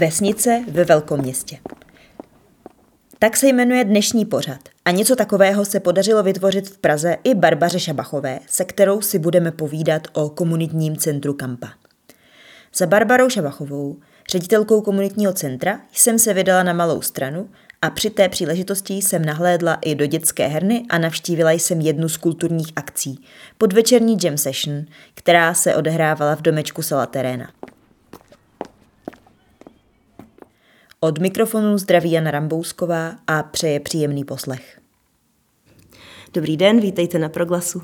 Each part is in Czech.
Vesnice ve velkoměstě. Tak se jmenuje dnešní pořad. A něco takového se podařilo vytvořit v Praze i Barbaře Šabachové, se kterou si budeme povídat o komunitním centru Kampa. Za Barbarou Šabachovou, ředitelkou komunitního centra, jsem se vydala na malou stranu a při té příležitosti jsem nahlédla i do dětské herny a navštívila jsem jednu z kulturních akcí, podvečerní jam session, která se odehrávala v domečku Salateréna. Od mikrofonu zdraví Jana Rambousková a přeje příjemný poslech. Dobrý den, vítejte na Proglasu.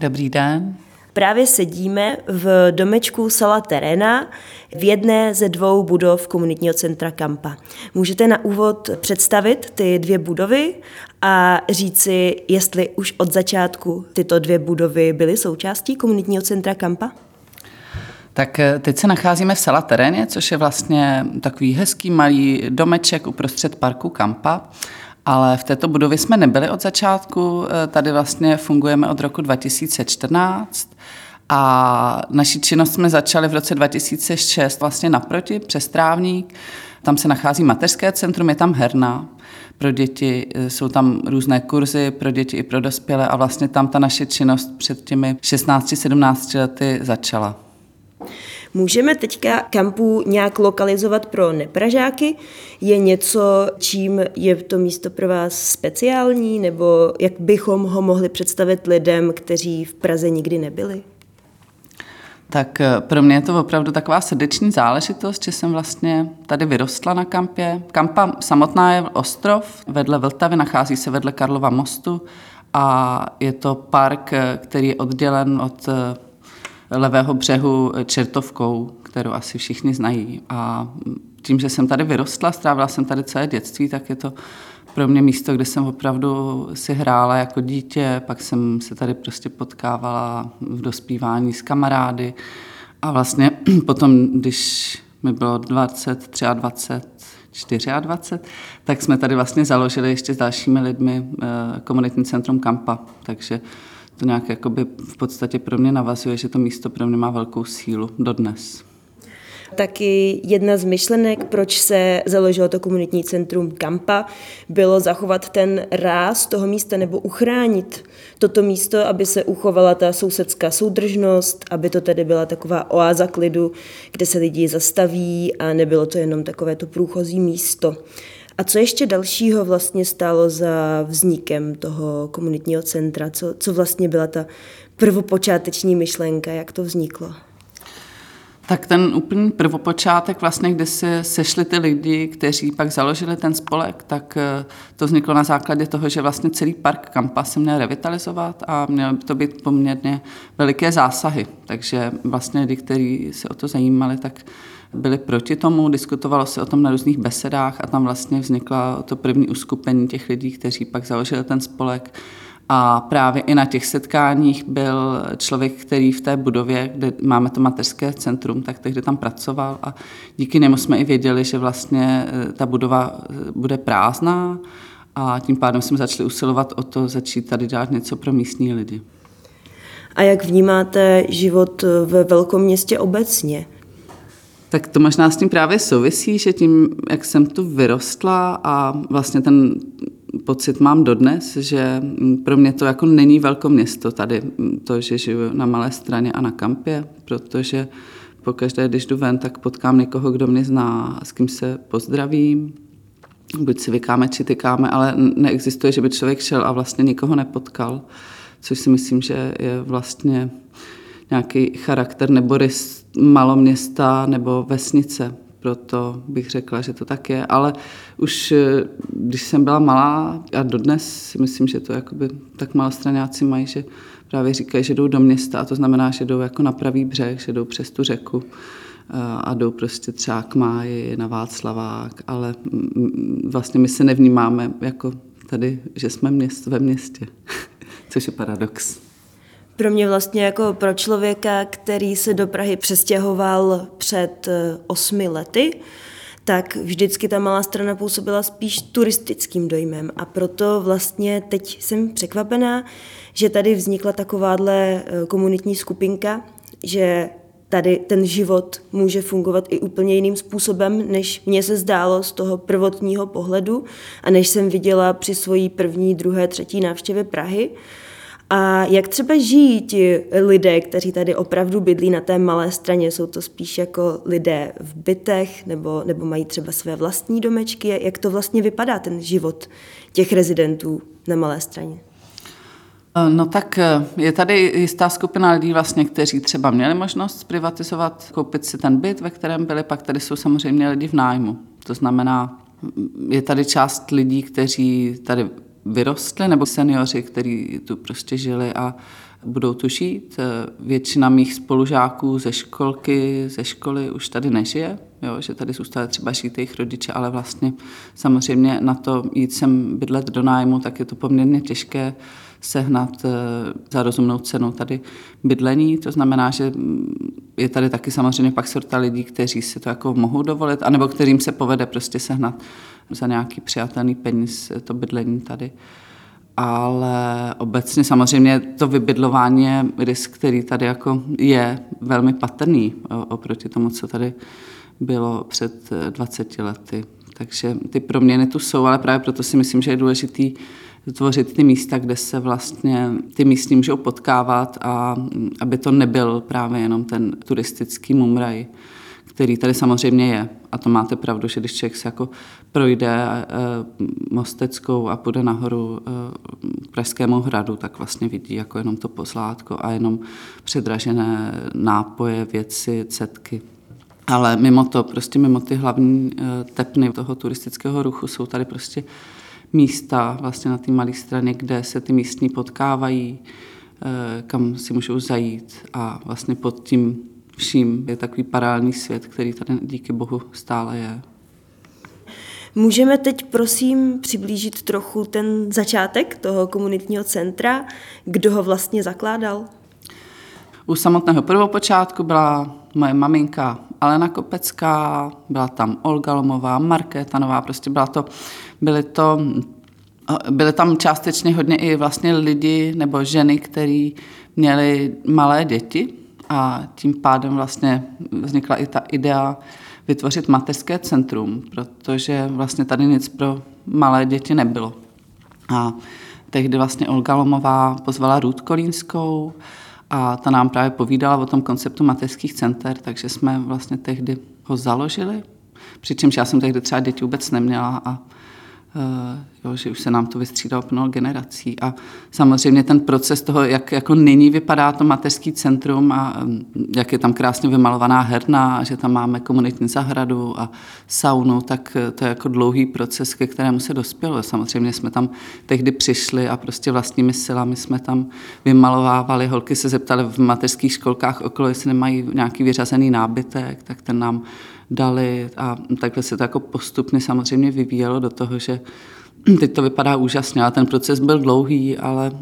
Dobrý den. Právě sedíme v domečku Sala Terena v jedné ze dvou budov komunitního centra Kampa. Můžete na úvod představit ty dvě budovy a říci, jestli už od začátku tyto dvě budovy byly součástí komunitního centra Kampa? Tak eh, teď se nacházíme v Sala Teréně, což je vlastně takový hezký malý domeček uprostřed parku Kampa. Ale v této budově jsme nebyli od začátku, eh, tady vlastně fungujeme od roku 2014 a naší činnost jsme začali v roce 2006 vlastně naproti, přes Trávník. Tam se nachází mateřské centrum, je tam herna pro děti, eh, jsou tam různé kurzy pro děti i pro dospělé a vlastně tam ta naše činnost před těmi 16-17 lety začala. Můžeme teďka kampu nějak lokalizovat pro nepražáky? Je něco, čím je to místo pro vás speciální, nebo jak bychom ho mohli představit lidem, kteří v Praze nikdy nebyli? Tak eh, pro mě je to opravdu taková srdeční záležitost, že jsem vlastně tady vyrostla na kampě. Kampa samotná je ostrov vedle Vltavy, nachází se vedle Karlova mostu a je to park, eh, který je oddělen od eh, levého břehu Čertovkou, kterou asi všichni znají. A tím, že jsem tady vyrostla, strávila jsem tady celé dětství, tak je to pro mě místo, kde jsem opravdu si hrála jako dítě, pak jsem se tady prostě potkávala v dospívání s kamarády. A vlastně potom, když mi bylo 20, 23, 24, tak jsme tady vlastně založili ještě s dalšími lidmi eh, komunitní centrum Kampa, takže to nějak jakoby v podstatě pro mě navazuje, že to místo pro mě má velkou sílu dodnes. Taky jedna z myšlenek, proč se založilo to komunitní centrum Kampa, bylo zachovat ten ráz toho místa nebo uchránit toto místo, aby se uchovala ta sousedská soudržnost, aby to tedy byla taková oáza klidu, kde se lidi zastaví a nebylo to jenom takové to průchozí místo. A co ještě dalšího vlastně stálo za vznikem toho komunitního centra? Co, co vlastně byla ta prvopočáteční myšlenka, jak to vzniklo? Tak ten úplný prvopočátek, vlastně, kde se sešli ty lidi, kteří pak založili ten spolek, tak eh, to vzniklo na základě toho, že vlastně celý park Kampa se měl revitalizovat a měly by to být poměrně veliké zásahy. Takže vlastně lidi, kteří se o to zajímali, tak byli proti tomu, diskutovalo se o tom na různých besedách a tam vlastně vznikla to první uskupení těch lidí, kteří pak založili ten spolek. A právě i na těch setkáních byl člověk, který v té budově, kde máme to mateřské centrum, tak tehdy tam pracoval a díky němu jsme i věděli, že vlastně eh, ta budova eh, bude prázdná a tím pádem jsme začali usilovat o to začít tady dělat něco pro místní lidi. A jak vnímáte život ve velkom městě obecně? Tak to možná s tím právě souvisí, že tím, jak jsem tu vyrostla a vlastně ten pocit mám dodnes, že pro mě to jako není velké město tady, to, že žiju na malé straně a na kampě, protože pokaždé, když jdu ven, tak potkám někoho, kdo mě zná s kým se pozdravím. Buď si vykáme, či tykáme, ale neexistuje, že by člověk šel a vlastně nikoho nepotkal, což si myslím, že je vlastně nějaký charakter nebo rys maloměsta nebo vesnice. Proto bych řekla, že to tak je. Ale už eh, když jsem byla malá a dodnes si myslím, že to jakoby tak malostraňáci mají, že právě říkají, že jdou do města a to znamená, že jdou jako na pravý břeh, že jdou přes tu řeku eh, a jdou prostě třeba k máji, na Václavák, ale vlastně my se nevnímáme jako tady, že jsme měst, ve městě, což je paradox. Pro mě vlastně jako pro člověka, který se do Prahy přestěhoval před eh, osmi lety, tak vždycky ta malá strana působila spíš turistickým dojmem. A proto vlastně teď jsem překvapená, že tady vznikla takováhle eh, komunitní skupinka, že tady ten život může fungovat i úplně jiným způsobem, než mně se zdálo z toho prvotního pohledu a než jsem viděla při svojí první, druhé, třetí návštěvě Prahy. A jak třeba žijí ti lidé, kteří tady opravdu bydlí na té malé straně? Jsou to spíš jako lidé v bytech nebo, nebo mají třeba své vlastní domečky? Jak to vlastně vypadá, ten život těch rezidentů na malé straně? Eh, no tak eh, je tady jistá skupina lidí, vlastně, kteří třeba měli možnost zprivatizovat, koupit si ten byt, ve kterém byli, pak tady jsou samozřejmě lidi v nájmu. To znamená, je tady část lidí, kteří tady vyrostli, nebo seniori, kteří tu prostě žili a budou tu žít. Většina mých spolužáků ze školky, ze školy už tady nežije, jo, že tady zůstali třeba žít jejich rodiče, ale vlastně samozřejmě na to jít sem bydlet do nájmu, tak je to poměrně těžké sehnat eh, za rozumnou cenu tady bydlení. To znamená, že je tady taky samozřejmě pak sorta lidí, kteří si to jako mohou dovolit, anebo kterým se povede prostě sehnat za nějaký přijatelný peníz to bydlení tady. Ale obecně samozřejmě to vybydlování je risk, který tady jako je velmi patrný oproti tomu, co tady bylo před 20 lety. Takže ty proměny tu jsou, ale právě proto si myslím, že je důležitý tvořit ty místa, kde se vlastně ty místní můžou potkávat a aby to nebyl právě jenom ten turistický mumraj, který tady samozřejmě je. A to máte pravdu, že když člověk se jako projde eh, Mosteckou a půjde nahoru eh, k Pražskému hradu, tak vlastně vidí jako jenom to pozlátko a jenom předražené nápoje, věci, cetky. Ale mimo to, prostě mimo ty hlavní eh, tepny toho turistického ruchu jsou tady prostě místa vlastně na té malé straně, kde se ty místní potkávají, eh, kam si můžou zajít a vlastně pod tím vším je takový paralelní svět, který tady díky bohu stále je. Můžeme teď prosím přiblížit trochu ten začátek toho komunitního centra, kdo ho vlastně zakládal? U samotného prvopočátku byla moje maminka Alena Kopecká, byla tam Olga Lomová, Markéta Nová, prostě byla to, byly to byly tam částečně hodně i vlastně lidi nebo ženy, kteří měli malé děti a tím pádem vlastně vznikla i ta idea vytvořit mateřské centrum, protože vlastně tady nic pro malé děti nebylo. A tehdy vlastně Olga Lomová pozvala Ruth Kolínskou, a ta nám právě povídala o tom konceptu mateřských center, takže jsme vlastně tehdy ho založili. Přičemž já jsem tehdy třeba děti vůbec neměla a Eh, jo, že už se nám to vystřídalo plno generací. A samozřejmě ten proces toho, jak jako nyní vypadá to mateřský centrum a mm, jak je tam krásně vymalovaná herna, a že tam máme komunitní zahradu a saunu, tak eh, to je jako dlouhý proces, ke kterému se dospělo. Samozřejmě jsme tam tehdy přišli a prostě vlastními silami jsme tam vymalovávali. Holky se zeptaly v mateřských školkách okolo, jestli nemají nějaký vyřazený nábytek, tak ten nám dali a takhle se to jako postupně samozřejmě vyvíjelo do toho, že teď to vypadá úžasně, ale ten proces byl dlouhý, ale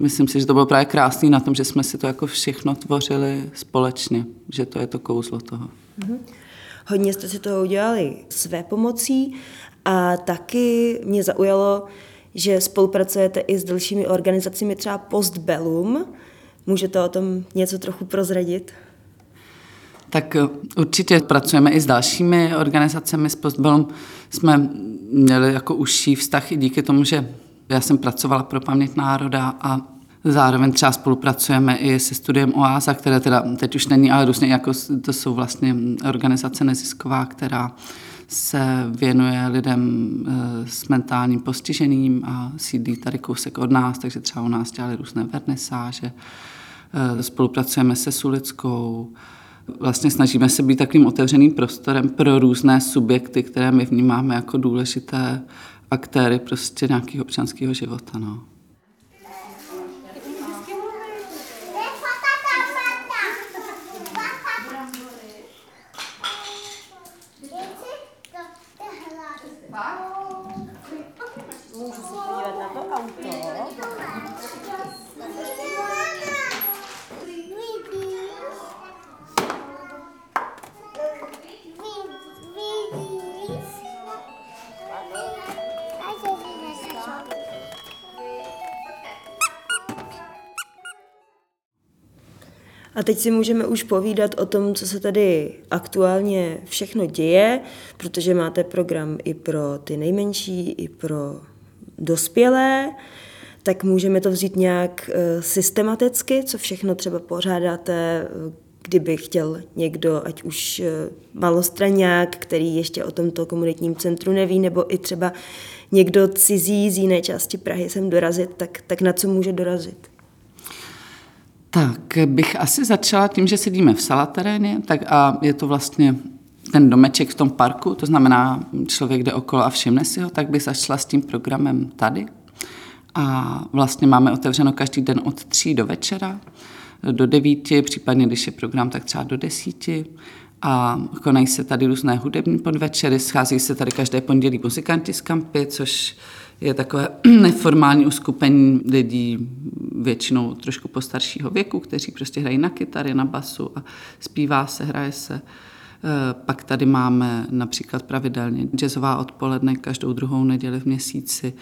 myslím si, že to bylo právě krásný na tom, že jsme si to jako všechno tvořili společně, že to je to kouzlo toho. Mm-hmm. Hodně jste si toho udělali své pomocí a taky mě zaujalo, že spolupracujete i s dalšími organizacemi, třeba Postbellum. Můžete o tom něco trochu prozradit? Tak eh, určitě pracujeme i s dalšími organizacemi. S Postbellum jsme měli jako užší vztah i díky tomu, že já jsem pracovala pro paměť národa a zároveň třeba spolupracujeme i se studiem OASA, které teda teď už není, ale různě jako to jsou vlastně organizace nezisková, která se věnuje lidem eh, s mentálním postižením a sídlí tady kousek od nás, takže třeba u nás dělali různé vernisáže. Eh, spolupracujeme se Sulickou, Vlastně snažíme se být takovým otevřeným prostorem pro různé subjekty, které my vnímáme jako důležité aktéry prostě nějakého občanského života. No. A teď si můžeme už povídat o tom, co se tady aktuálně všechno děje, protože máte program i pro ty nejmenší, i pro dospělé, tak můžeme to vzít nějak eh, systematicky, co všechno třeba pořádáte, eh, kdyby chtěl někdo, ať už eh, malostraňák, který ještě o tomto komunitním centru neví, nebo i třeba někdo cizí z jiné části Prahy sem dorazit, tak, tak na co může dorazit? Tak bych asi začala tím, že sedíme v salateréně, tak a je to vlastně ten domeček v tom parku, to znamená, člověk jde okolo a všimne si ho, tak bych začala s tím programem tady. A vlastně máme otevřeno každý den od tří do večera, do devíti, případně když je program, tak třeba do desíti. A konají se tady různé hudební podvečery, schází se tady každé pondělí muzikanti z kampy, což je takové neformální uskupení lidí většinou trošku postaršího věku, kteří prostě hrají na kytary, na basu a zpívá se, hraje se. E, pak tady máme například pravidelně jazzová odpoledne každou druhou neděli v měsíci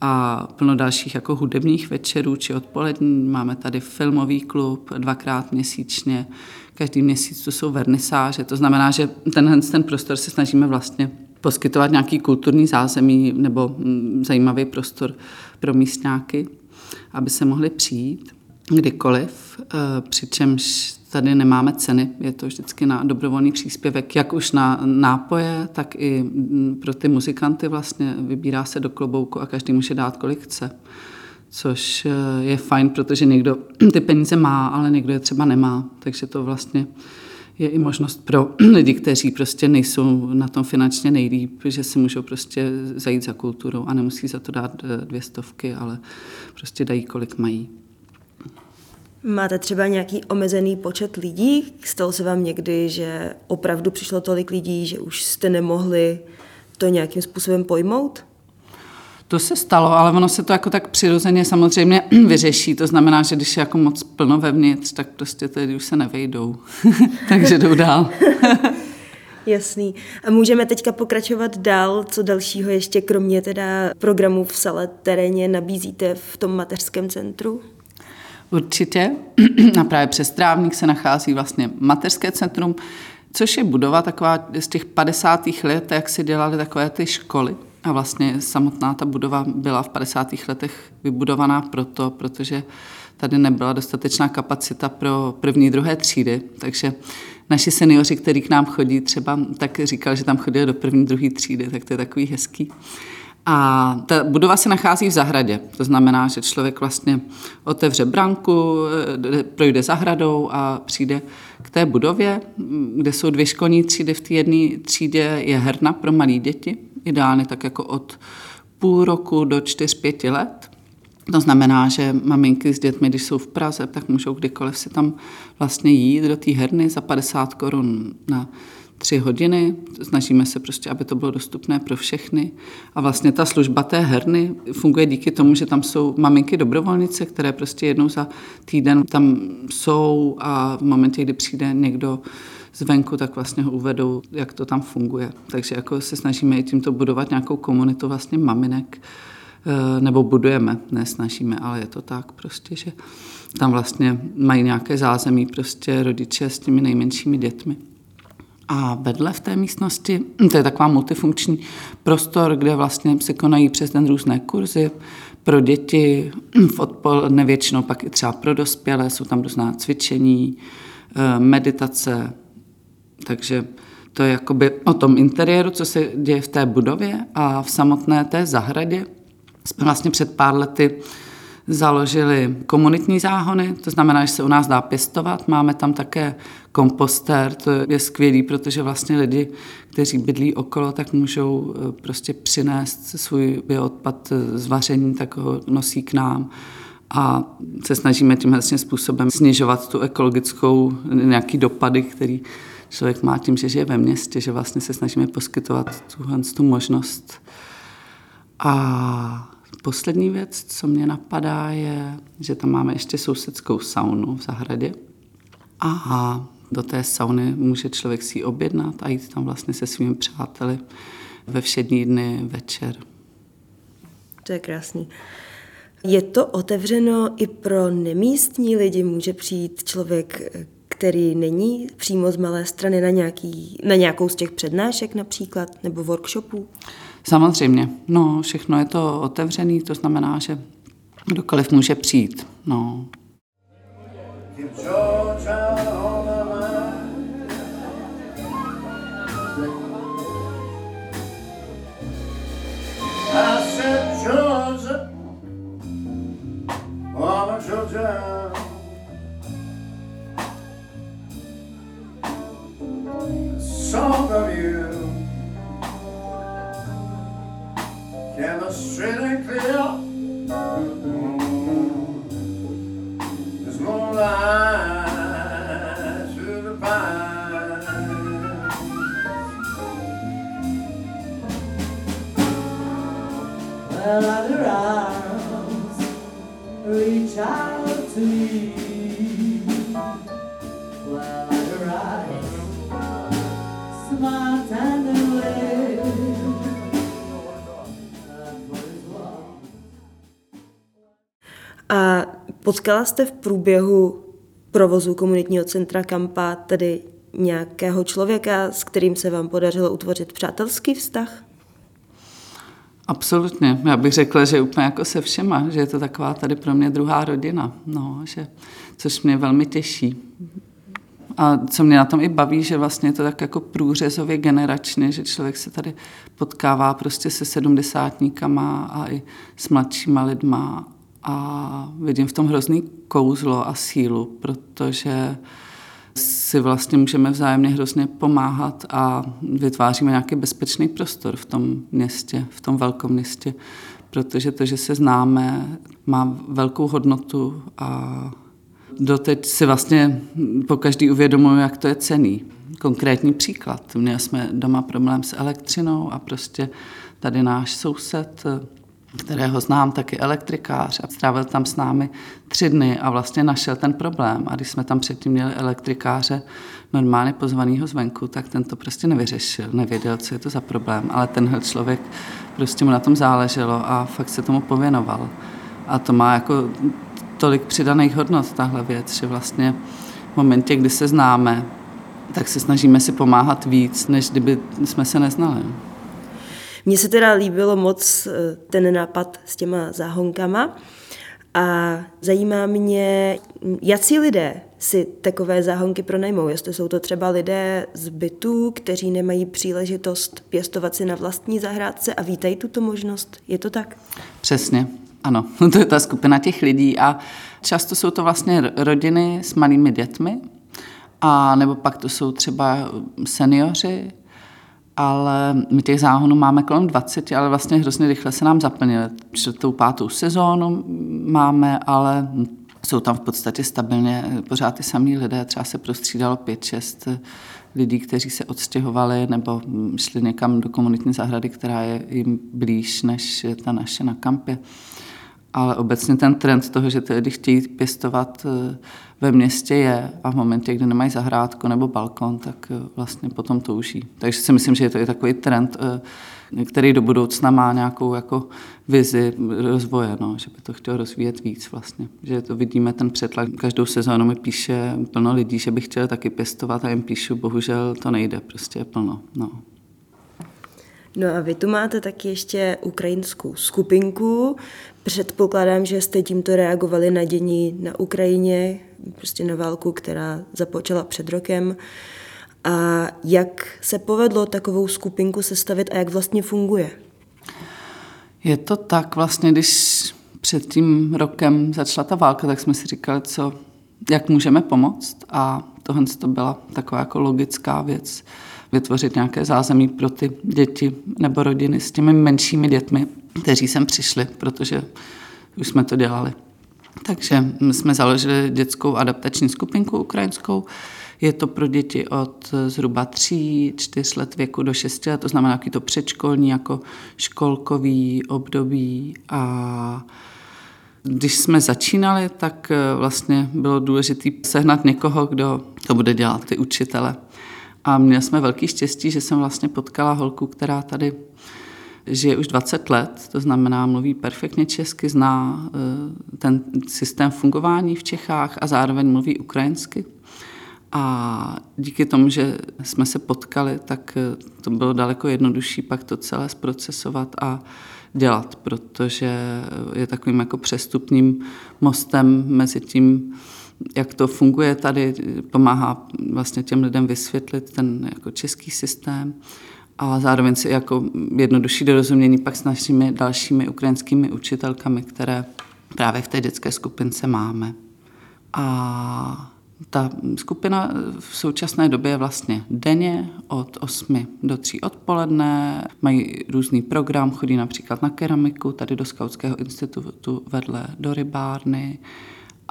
a plno dalších jako hudebních večerů či odpolední. Máme tady filmový klub dvakrát měsíčně, každý měsíc to jsou vernisáže, to znamená, že tenhle ten prostor se snažíme vlastně poskytovat nějaký kulturní zázemí nebo mm, zajímavý prostor pro místňáky, aby se mohli přijít kdykoliv, eh, přičemž tady nemáme ceny, je to vždycky na dobrovolný příspěvek, jak už na nápoje, tak i mm, pro ty muzikanty vlastně. Vybírá se do klobouku a každý může dát, kolik chce. Což eh, je fajn, protože někdo ty peníze má, ale někdo je třeba nemá, takže to vlastně je i možnost pro lidi, kteří prostě nejsou na tom finančně nejlíp, že si můžou prostě zajít za kulturou a nemusí za to dát eh, dvě stovky, ale prostě dají, kolik mají. Máte třeba nějaký omezený počet lidí? Stalo se vám někdy, že opravdu přišlo tolik lidí, že už jste nemohli to nějakým způsobem pojmout? To se stalo, ale ono se to jako tak přirozeně samozřejmě vyřeší. To znamená, že když je jako moc plno vevnitř, tak prostě tedy už se nevejdou. Takže jdou dál. Jasný. A můžeme teďka pokračovat dál, co dalšího ještě kromě teda programů v sale teréně nabízíte v tom mateřském centru? Určitě. A právě přes Trávník se nachází vlastně mateřské centrum, což je budova taková z těch 50. let, jak se dělaly takové ty školy. A vlastně samotná ta budova byla v 50. letech vybudovaná proto, protože tady nebyla dostatečná kapacita pro první, druhé třídy, takže naši seniori, kteří k nám chodí třeba, tak říkali, že tam chodili do první, druhé třídy, tak to je takový hezký. A ta budova se nachází v zahradě. To znamená, že člověk vlastně otevře branku, eh, projde zahradou a přijde k té budově, kde jsou dvě školní třídy. V té jedné třídě je herna pro malé děti, ideálně tak jako od půl roku do čtyř, pěti let. To znamená, že maminky s dětmi, když jsou v Praze, tak můžou kdykoliv si tam vlastně jít do té herny za 50 korun na tři hodiny. Snažíme se prostě, aby to bylo dostupné pro všechny. A vlastně ta služba té herny funguje díky tomu, že tam jsou maminky dobrovolnice, které prostě jednou za týden tam jsou a v momentě, kdy přijde někdo zvenku, tak vlastně ho uvedou, jak to tam funguje. Takže jako se snažíme i tímto budovat nějakou komunitu vlastně maminek, eh, nebo budujeme, nesnažíme, ale je to tak prostě, že tam vlastně mají nějaké zázemí prostě rodiče s těmi nejmenšími dětmi. A vedle v té místnosti, to je taková multifunkční prostor, kde vlastně se konají přes den různé kurzy pro děti, v odpoledne většinou pak i třeba pro dospělé, jsou tam různá cvičení, eh, meditace, takže to je jakoby o tom interiéru, co se děje v té budově a v samotné té zahradě. Jsme vlastně před pár lety založili komunitní záhony, to znamená, že se u nás dá pěstovat. Máme tam také kompostér, to je skvělý, protože vlastně lidi, kteří bydlí okolo, tak můžou eh, prostě přinést svůj bioodpad z vaření, tak ho nosí k nám a se snažíme tímhle způsobem snižovat tu ekologickou nějaký dopady, který člověk má tím, že žije ve městě, že vlastně se snažíme poskytovat tuhle tu možnost. A poslední věc, co mě napadá, je, že tam máme ještě sousedskou saunu v zahradě. A do té sauny může člověk si objednat a jít tam vlastně se svými přáteli ve všední dny večer. To je krásný. Je to otevřeno i pro nemístní lidi? Může přijít člověk který není přímo z malé strany na, nějaký, na nějakou z těch přednášek například, nebo workshopů? Samozřejmě. No, všechno je to otevřený, to znamená, že kdokoliv může přijít. No. I potkala jste v průběhu provozu komunitního centra Kampa tedy nějakého člověka, s kterým se vám podařilo utvořit přátelský vztah? Absolutně. Já bych řekla, že úplně jako se všema, že je to taková tady pro mě druhá rodina, no, že, což mě velmi těší. A co mě na tom i baví, že vlastně je to tak jako průřezově generačně, že člověk se tady potkává prostě se sedmdesátníkama a i s mladšíma lidma a vidím v tom hrozný kouzlo a sílu, protože si vlastně můžeme vzájemně hrozně pomáhat a vytváříme nějaký bezpečný prostor v tom městě, v tom velkom městě, protože to, že se známe, má velkou hodnotu a doteď si vlastně po každý uvědomuji, jak to je cený. Konkrétní příklad. Měli jsme doma problém s elektřinou a prostě tady náš soused kterého znám, taky elektrikář a strávil tam s námi tři dny a vlastně našel ten problém. A když jsme tam předtím měli elektrikáře normálně pozvanýho zvenku, tak ten to prostě nevyřešil, nevěděl, co je to za problém, ale tenhle člověk prostě mu na tom záleželo a fakt se tomu pověnoval. A to má jako tolik přidaných hodnot, tahle věc, že vlastně v momentě, kdy se známe, tak se snažíme si pomáhat víc, než kdyby jsme se neznali. Mně se teda líbilo moc eh, ten nápad s těma záhonkama a zajímá mě, jaký lidé si takové záhonky pronajmou. Jestli jsou to třeba lidé z bytů, kteří nemají příležitost pěstovat si na vlastní zahrádce a vítají tuto možnost. Je to tak? Přesně, ano. To je ta skupina těch lidí a často jsou to vlastně rodiny s malými dětmi, a nebo pak to jsou třeba seniori, ale my těch záhonů máme kolem 20, ale vlastně hrozně rychle se nám zaplnily. Čtvrtou, pátou sezónu máme, ale jsou tam v podstatě stabilně pořád ty samý lidé, třeba se prostřídalo pět, šest lidí, kteří se odstěhovali nebo šli někam do komunitní zahrady, která je jim blíž, než je ta naše na kampě. Ale obecně ten trend toho, že ty lidi chtějí pěstovat eh, ve městě je a v momentě, kdy nemají zahrádku nebo balkon, tak eh, vlastně potom touží. Takže si myslím, že je to i takový trend, eh, který do budoucna má nějakou jako vizi rozvoje, no, že by to chtěl rozvíjet víc vlastně. Že to vidíme, ten přetlak. Každou sezónu mi píše plno lidí, že by chtěl taky pěstovat a jim píšu, bohužel to nejde, prostě je plno. No. No a vy tu máte taky ještě ukrajinskou skupinku. Předpokládám, že jste tímto reagovali na dění na Ukrajině, prostě na válku, která započala před rokem. A jak se povedlo takovou skupinku sestavit a jak vlastně funguje? Je to tak vlastně, když před tím rokem začala ta válka, tak jsme si říkali, co, jak můžeme pomoct a tohle to byla taková jako logická věc, vytvořit nějaké zázemí pro ty děti nebo rodiny s těmi menšími dětmi, kteří sem přišli, protože už jsme to dělali. Takže jsme založili dětskou adaptační skupinku ukrajinskou. Je to pro děti od zhruba 3, 4 let věku do 6 let, to znamená jaký to předškolní, jako školkový období a když jsme začínali, tak vlastně bylo důležité sehnat někoho, kdo to bude dělat, ty učitele. A měli jsme velký štěstí, že jsem vlastně potkala holku, která tady žije už 20 let, to znamená mluví perfektně česky, zná eh, ten systém fungování v Čechách a zároveň mluví ukrajinsky. A díky tomu, že jsme se potkali, tak to bylo daleko jednodušší pak to celé zprocesovat a dělat, protože je takovým jako přestupním mostem mezi tím, jak to funguje tady, pomáhá vlastně těm lidem vysvětlit ten jako český systém a zároveň si jako jednodušší dorozumění pak s našimi dalšími ukrajinskými učitelkami, které právě v té dětské skupince máme. A ta skupina v současné době je vlastně denně od 8 do 3 odpoledne, mají různý program, chodí například na keramiku, tady do Skautského institutu vedle do rybárny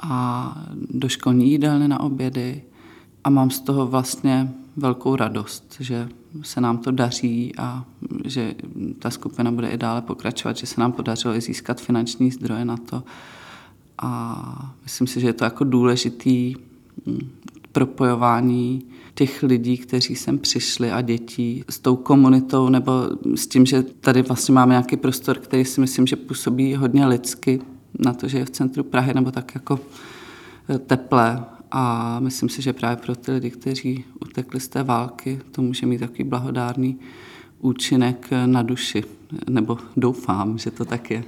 a do školní jídelny na obědy a mám z toho vlastně velkou radost, že se nám to daří a že ta skupina bude i dále pokračovat, že se nám podařilo i získat finanční zdroje na to. A myslím si, že je to jako důležitý hm, propojování těch lidí, kteří sem přišli a dětí s tou komunitou nebo s tím, že tady vlastně máme nějaký prostor, který si myslím, že působí hodně lidsky na to, že je v centru Prahy nebo tak jako eh, teplé a myslím si, že právě pro ty lidi, kteří utekli z té války, to může mít takový blahodárný účinek na duši. Nebo doufám, že to tak je.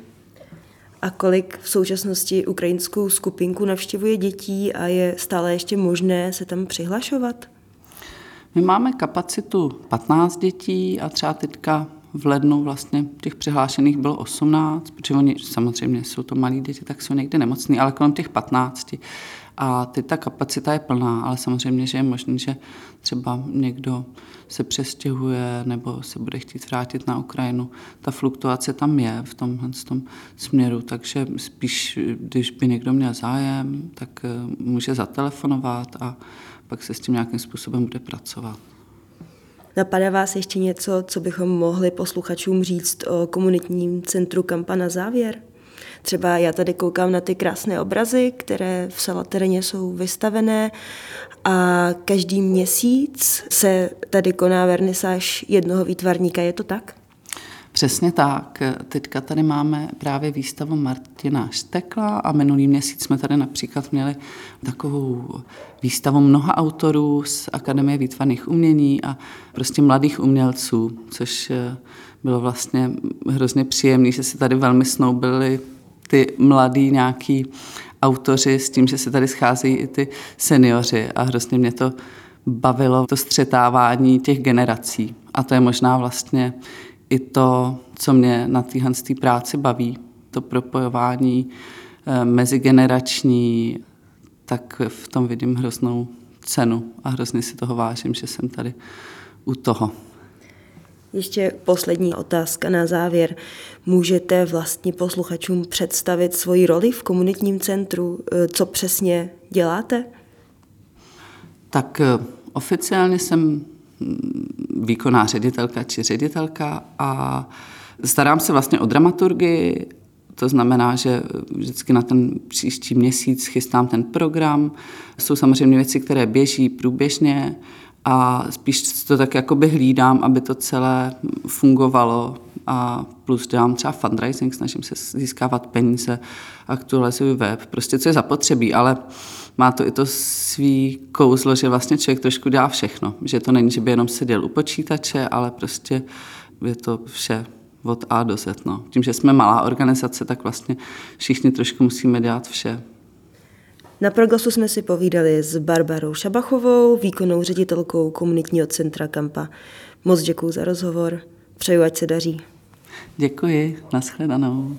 A kolik v současnosti ukrajinskou skupinku navštěvuje dětí a je stále ještě možné se tam přihlašovat? My máme kapacitu 15 dětí a třeba teďka v lednu vlastně těch přihlášených bylo 18, protože oni samozřejmě jsou to malí děti, tak jsou někde nemocní, ale kolem těch 15. A teď ta kapacita je plná, ale samozřejmě, že je možné, že třeba někdo se přestěhuje nebo se bude chtít vrátit na Ukrajinu. Ta fluktuace tam je v tomhle tom směru, takže spíš, když by někdo měl zájem, tak eh, může zatelefonovat a pak se s tím nějakým způsobem bude pracovat. Napadá vás ještě něco, co bychom mohli posluchačům říct o komunitním centru Kampa na závěr? Třeba já tady koukám na ty krásné obrazy, které v Salatereně jsou vystavené a každý měsíc se tady koná vernisáž jednoho výtvarníka. Je to tak? Přesně tak. Teďka tady máme právě výstavu Martina Štekla a minulý měsíc jsme tady například měli takovou výstavu mnoha autorů z Akademie výtvarných umění a prostě mladých umělců, což bylo vlastně hrozně příjemné, že si tady velmi snoubili ty mladí nějaký autoři s tím, že se tady scházejí i ty seniori a hrozně mě to bavilo, to střetávání těch generací. A to je možná vlastně i to, co mě na téhle práci baví, to propojování eh, mezigenerační, tak v tom vidím hroznou cenu a hrozně si toho vážím, že jsem tady u toho. Ještě poslední otázka na závěr. Můžete vlastně posluchačům představit svoji roli v komunitním centru? Eh, co přesně děláte? Tak eh, oficiálně jsem výkonná ředitelka či ředitelka a starám se vlastně o dramaturgii, to znamená, že vždycky na ten příští měsíc chystám ten program. Jsou samozřejmě věci, které běží průběžně, a spíš to tak jakoby hlídám, aby to celé fungovalo a plus dělám třeba fundraising, snažím se získávat peníze, aktualizuju web, prostě co je zapotřebí, ale má to i to svý kouzlo, že vlastně člověk trošku dělá všechno, že to není, že by jenom seděl u počítače, ale prostě je to vše od A do Z. No. Tím, že jsme malá organizace, tak vlastně všichni trošku musíme dělat vše. Na Proglasu jsme si povídali s Barbarou Šabachovou, výkonnou ředitelkou komunitního centra Kampa. Moc děkuji za rozhovor, přeju, ať se daří. Děkuji, nashledanou.